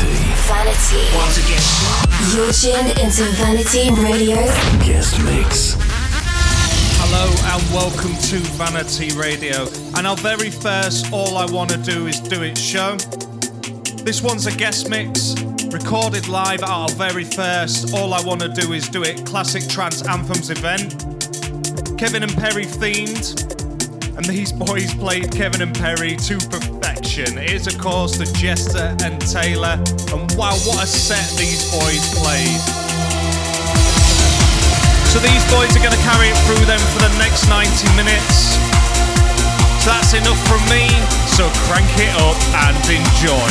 Vanity. Vanity. Once again. You're tuned into Vanity Radio. Guest mix. Hello and welcome to Vanity Radio. And our very first All I Wanna Do Is Do It show. This one's a guest mix, recorded live at our very first All I Wanna Do Is Do It Classic Trance Anthems event. Kevin and Perry themed, and these boys played Kevin and Perry to perfection. It is, of course, the Jester and Taylor, and wow, what a set these boys played. So these boys are going to carry it through them for the next 90 minutes. So that's enough from me, so crank it up and enjoy.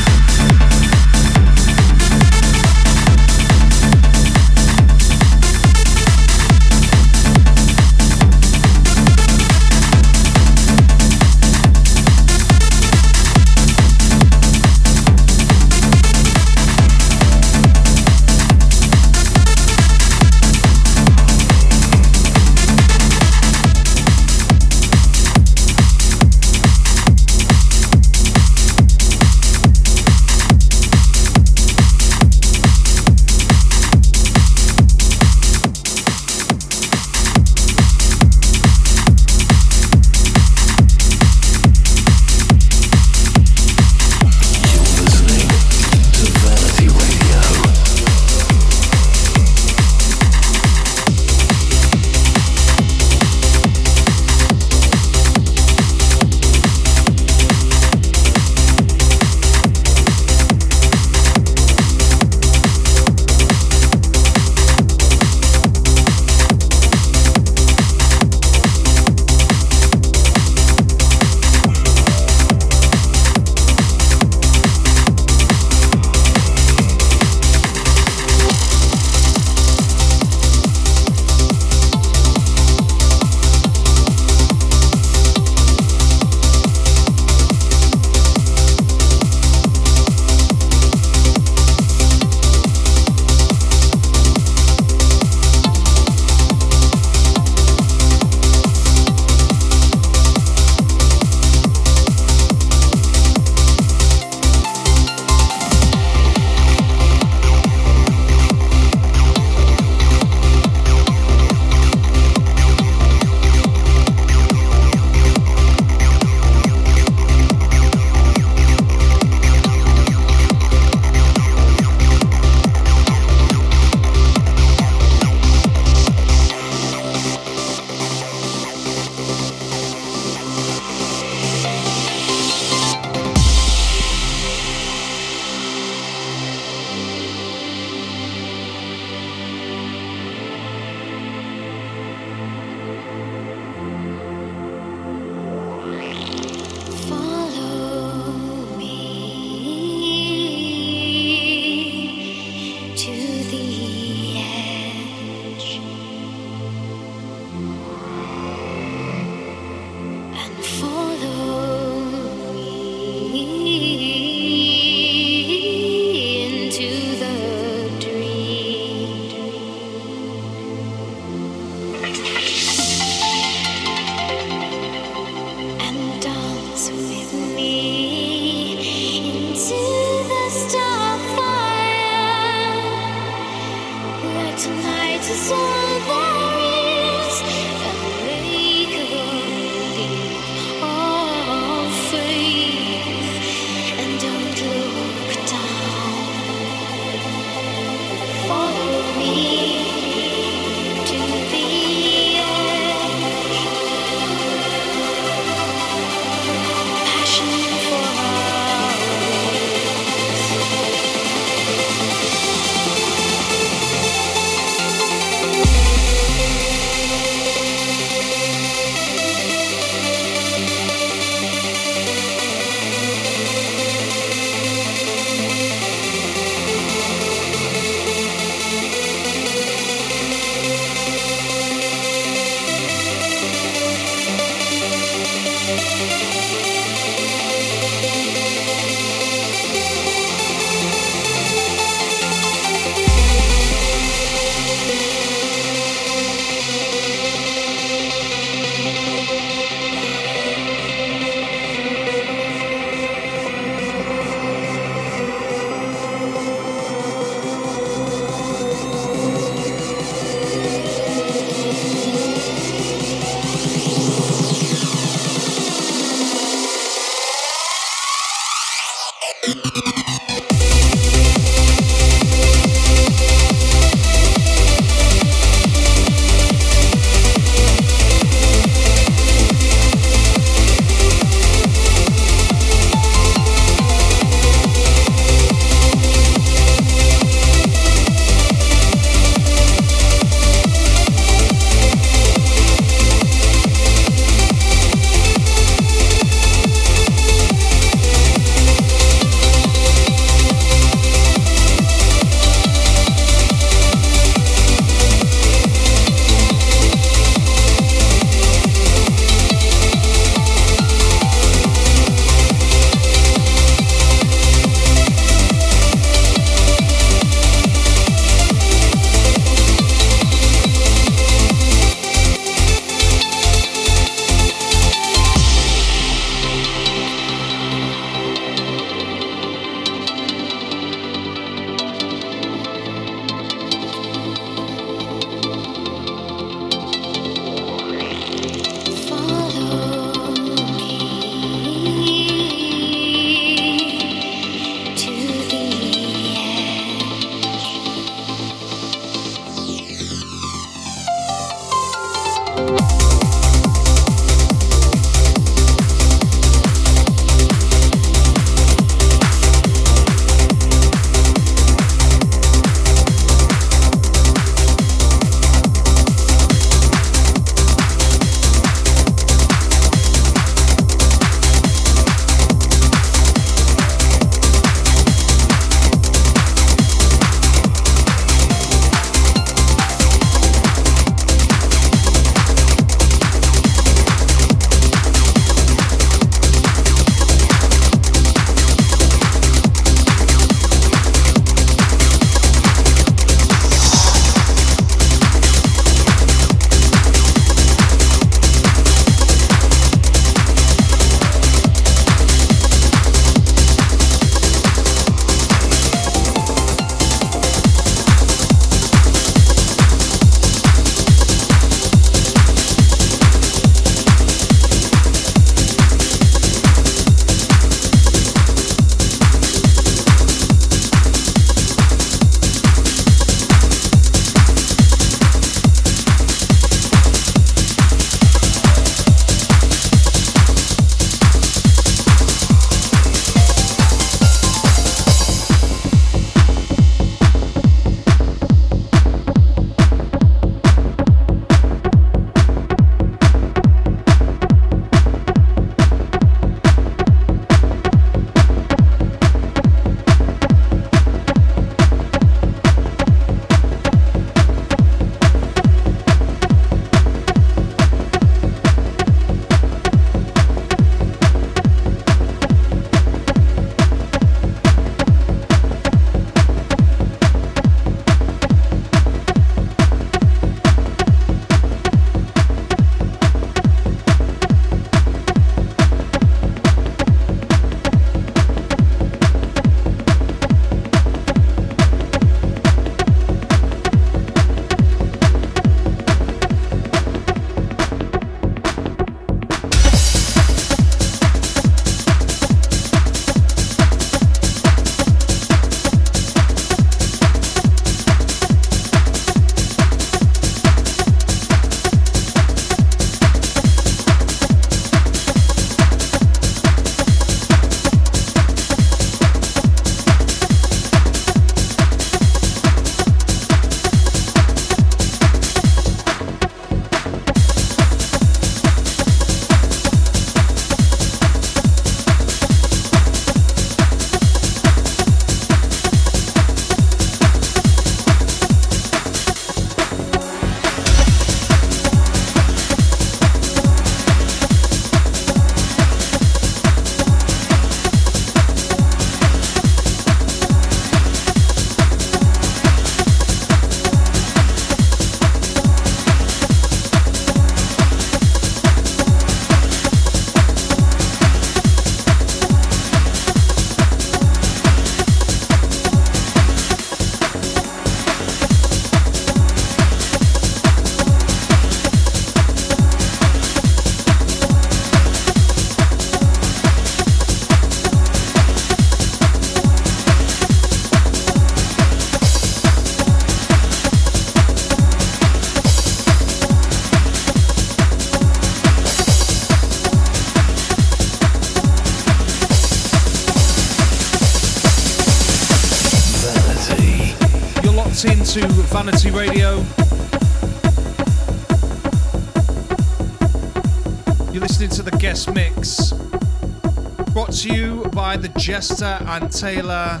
Jester and Taylor,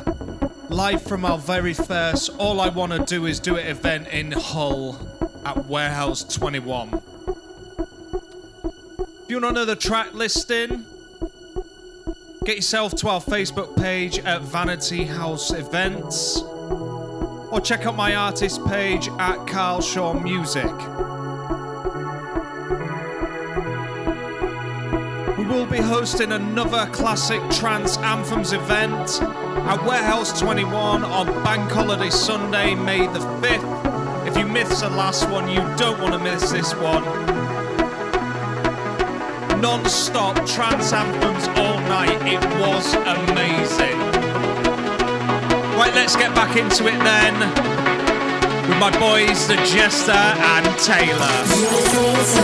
live from our very first All I Want to Do Is Do It event in Hull at Warehouse 21. If you want another track listing, get yourself to our Facebook page at Vanity House Events or check out my artist page at Carl Shaw Music. Hosting another classic trance anthems event at Warehouse 21 on Bank Holiday Sunday, May the 5th. If you missed the last one, you don't want to miss this one. Non stop trance anthems all night. It was amazing. Right, let's get back into it then with my boys, the Jester and Taylor.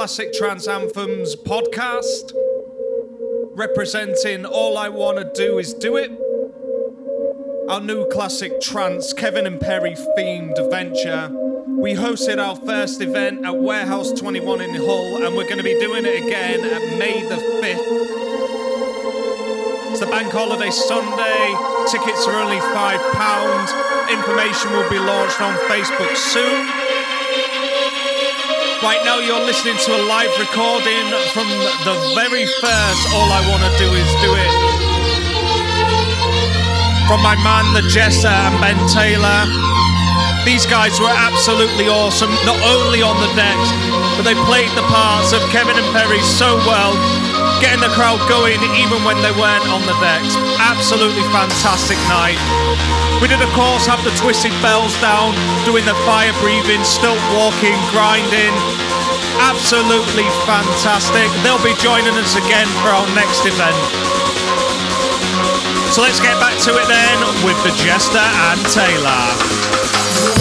Classic trance anthems podcast, representing All I Wanna Do Is Do It. Our new classic trance Kevin and Perry themed venture. We hosted our first event at Warehouse 21 in Hull, and we're going to be doing it again at May the 5th it's the bank holiday Sunday. Tickets are only £5. Information will be launched on Facebook soon. Right now, you're listening to a live recording from the very first All I Wanna Do Is Do It. From my man, the Jester, and Ben Taylor. These guys were absolutely awesome, not only on the decks, but they played the parts of Kevin and Perry so well getting the crowd going even when they weren't on the decks. Absolutely fantastic night. We did, of course, have the twisted bells down, doing the fire breathing, stilt walking, grinding. Absolutely fantastic. They'll be joining us again for our next event. So let's get back to it then with the Jester and Taylor.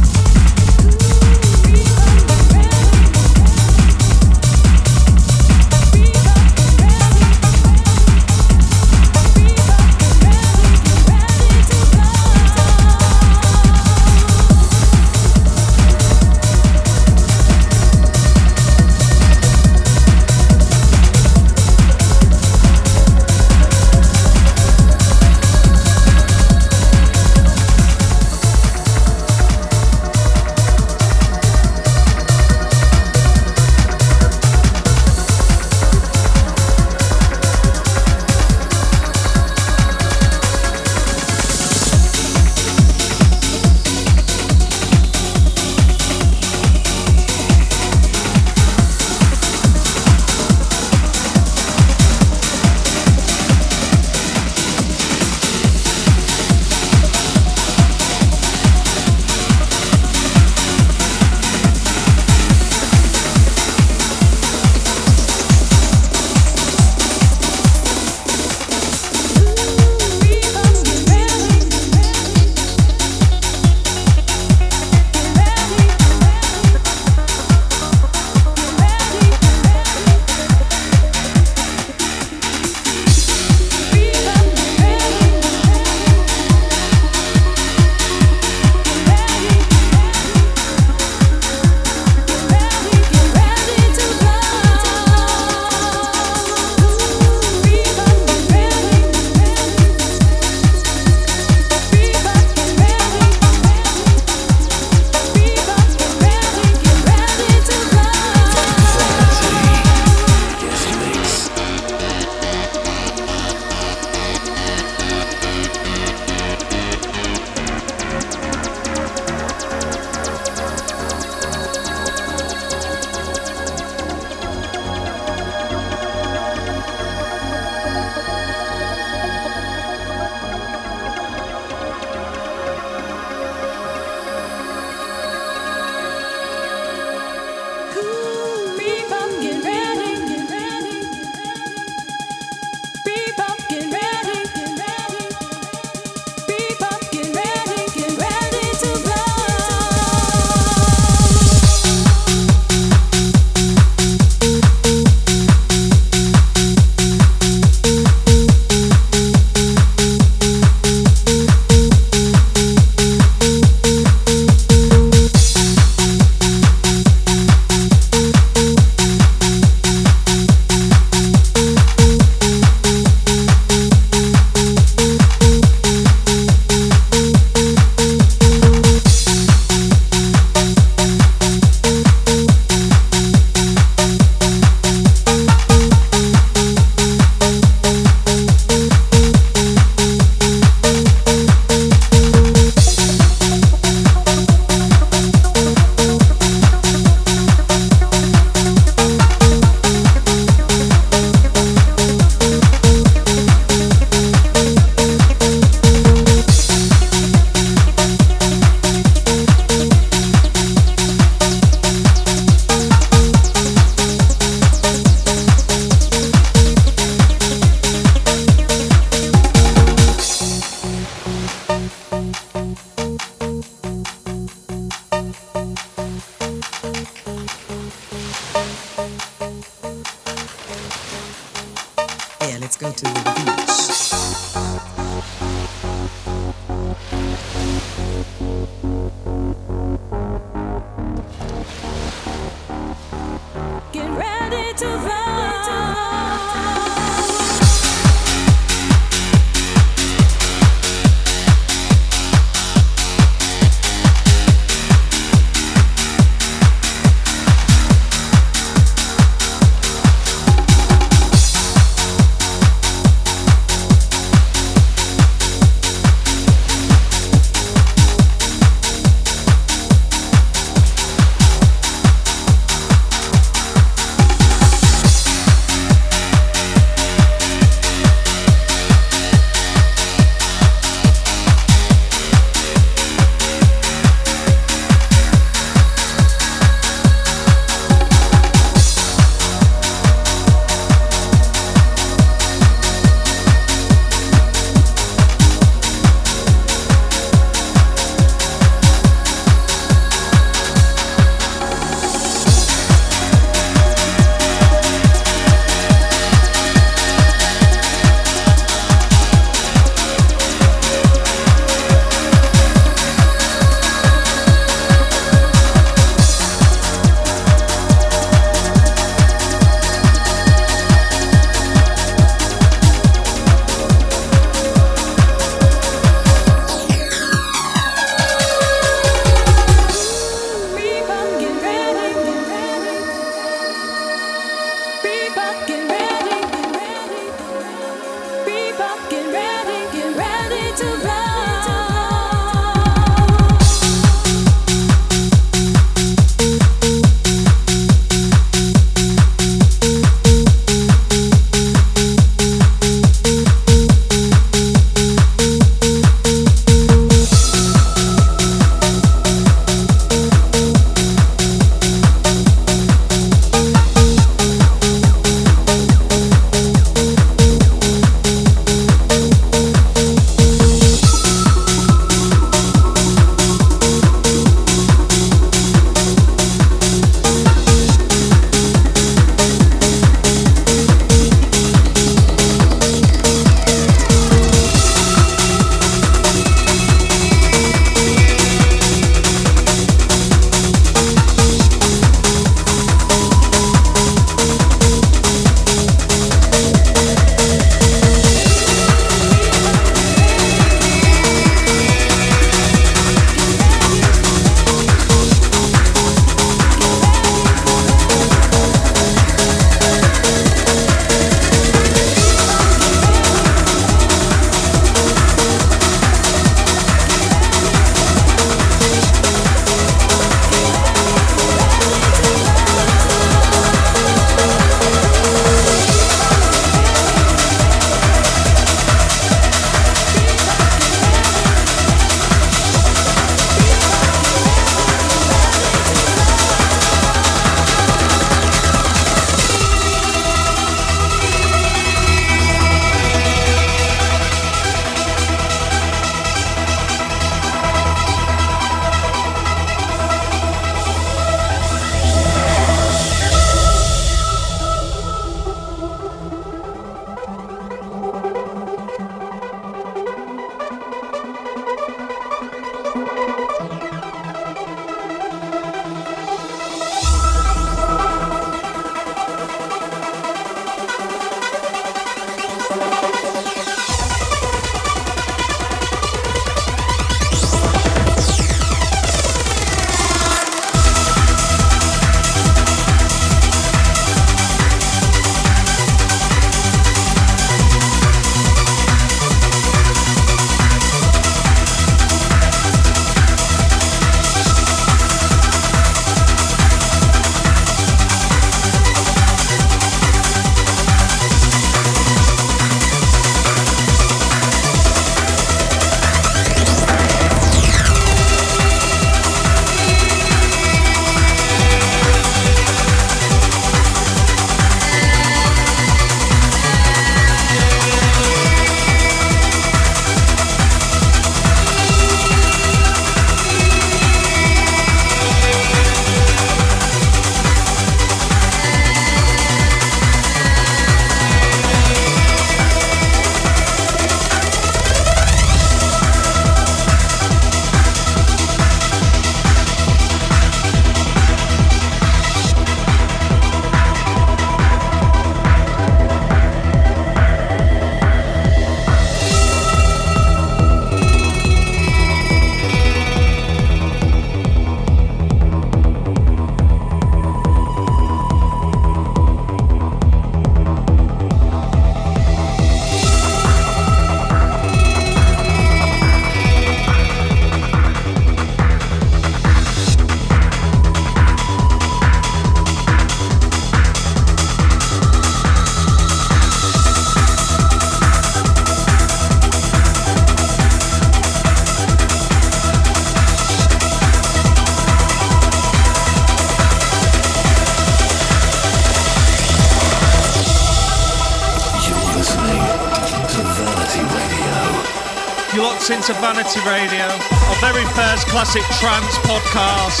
Listening to Vanity Radio, our very first classic trance podcast,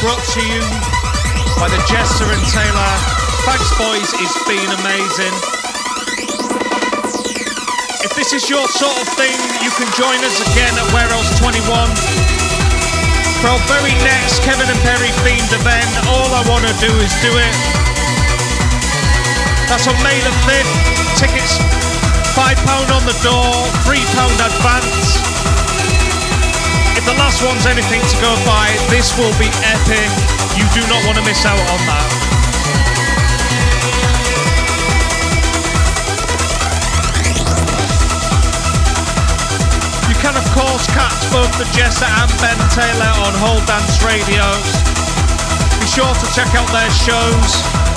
brought to you by the Jester and Taylor. Thanks, boys, it's been amazing. If this is your sort of thing, you can join us again at Warehouse 21. For our very next Kevin and Perry themed event, all I want to do is do it. That's on May the 5th. Tickets £5 on the door, £3 advance. If the last one's anything to go by, this will be epic. You do not want to miss out on that. You can of course catch both the Jester and Ben Taylor on Hull Dance Radios. Be sure to check out their shows.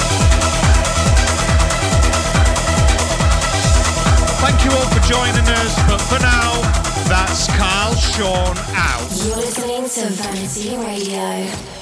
Thank you all for joining us, but for now, that's Carl Sean out. You're listening to Vanity Radio.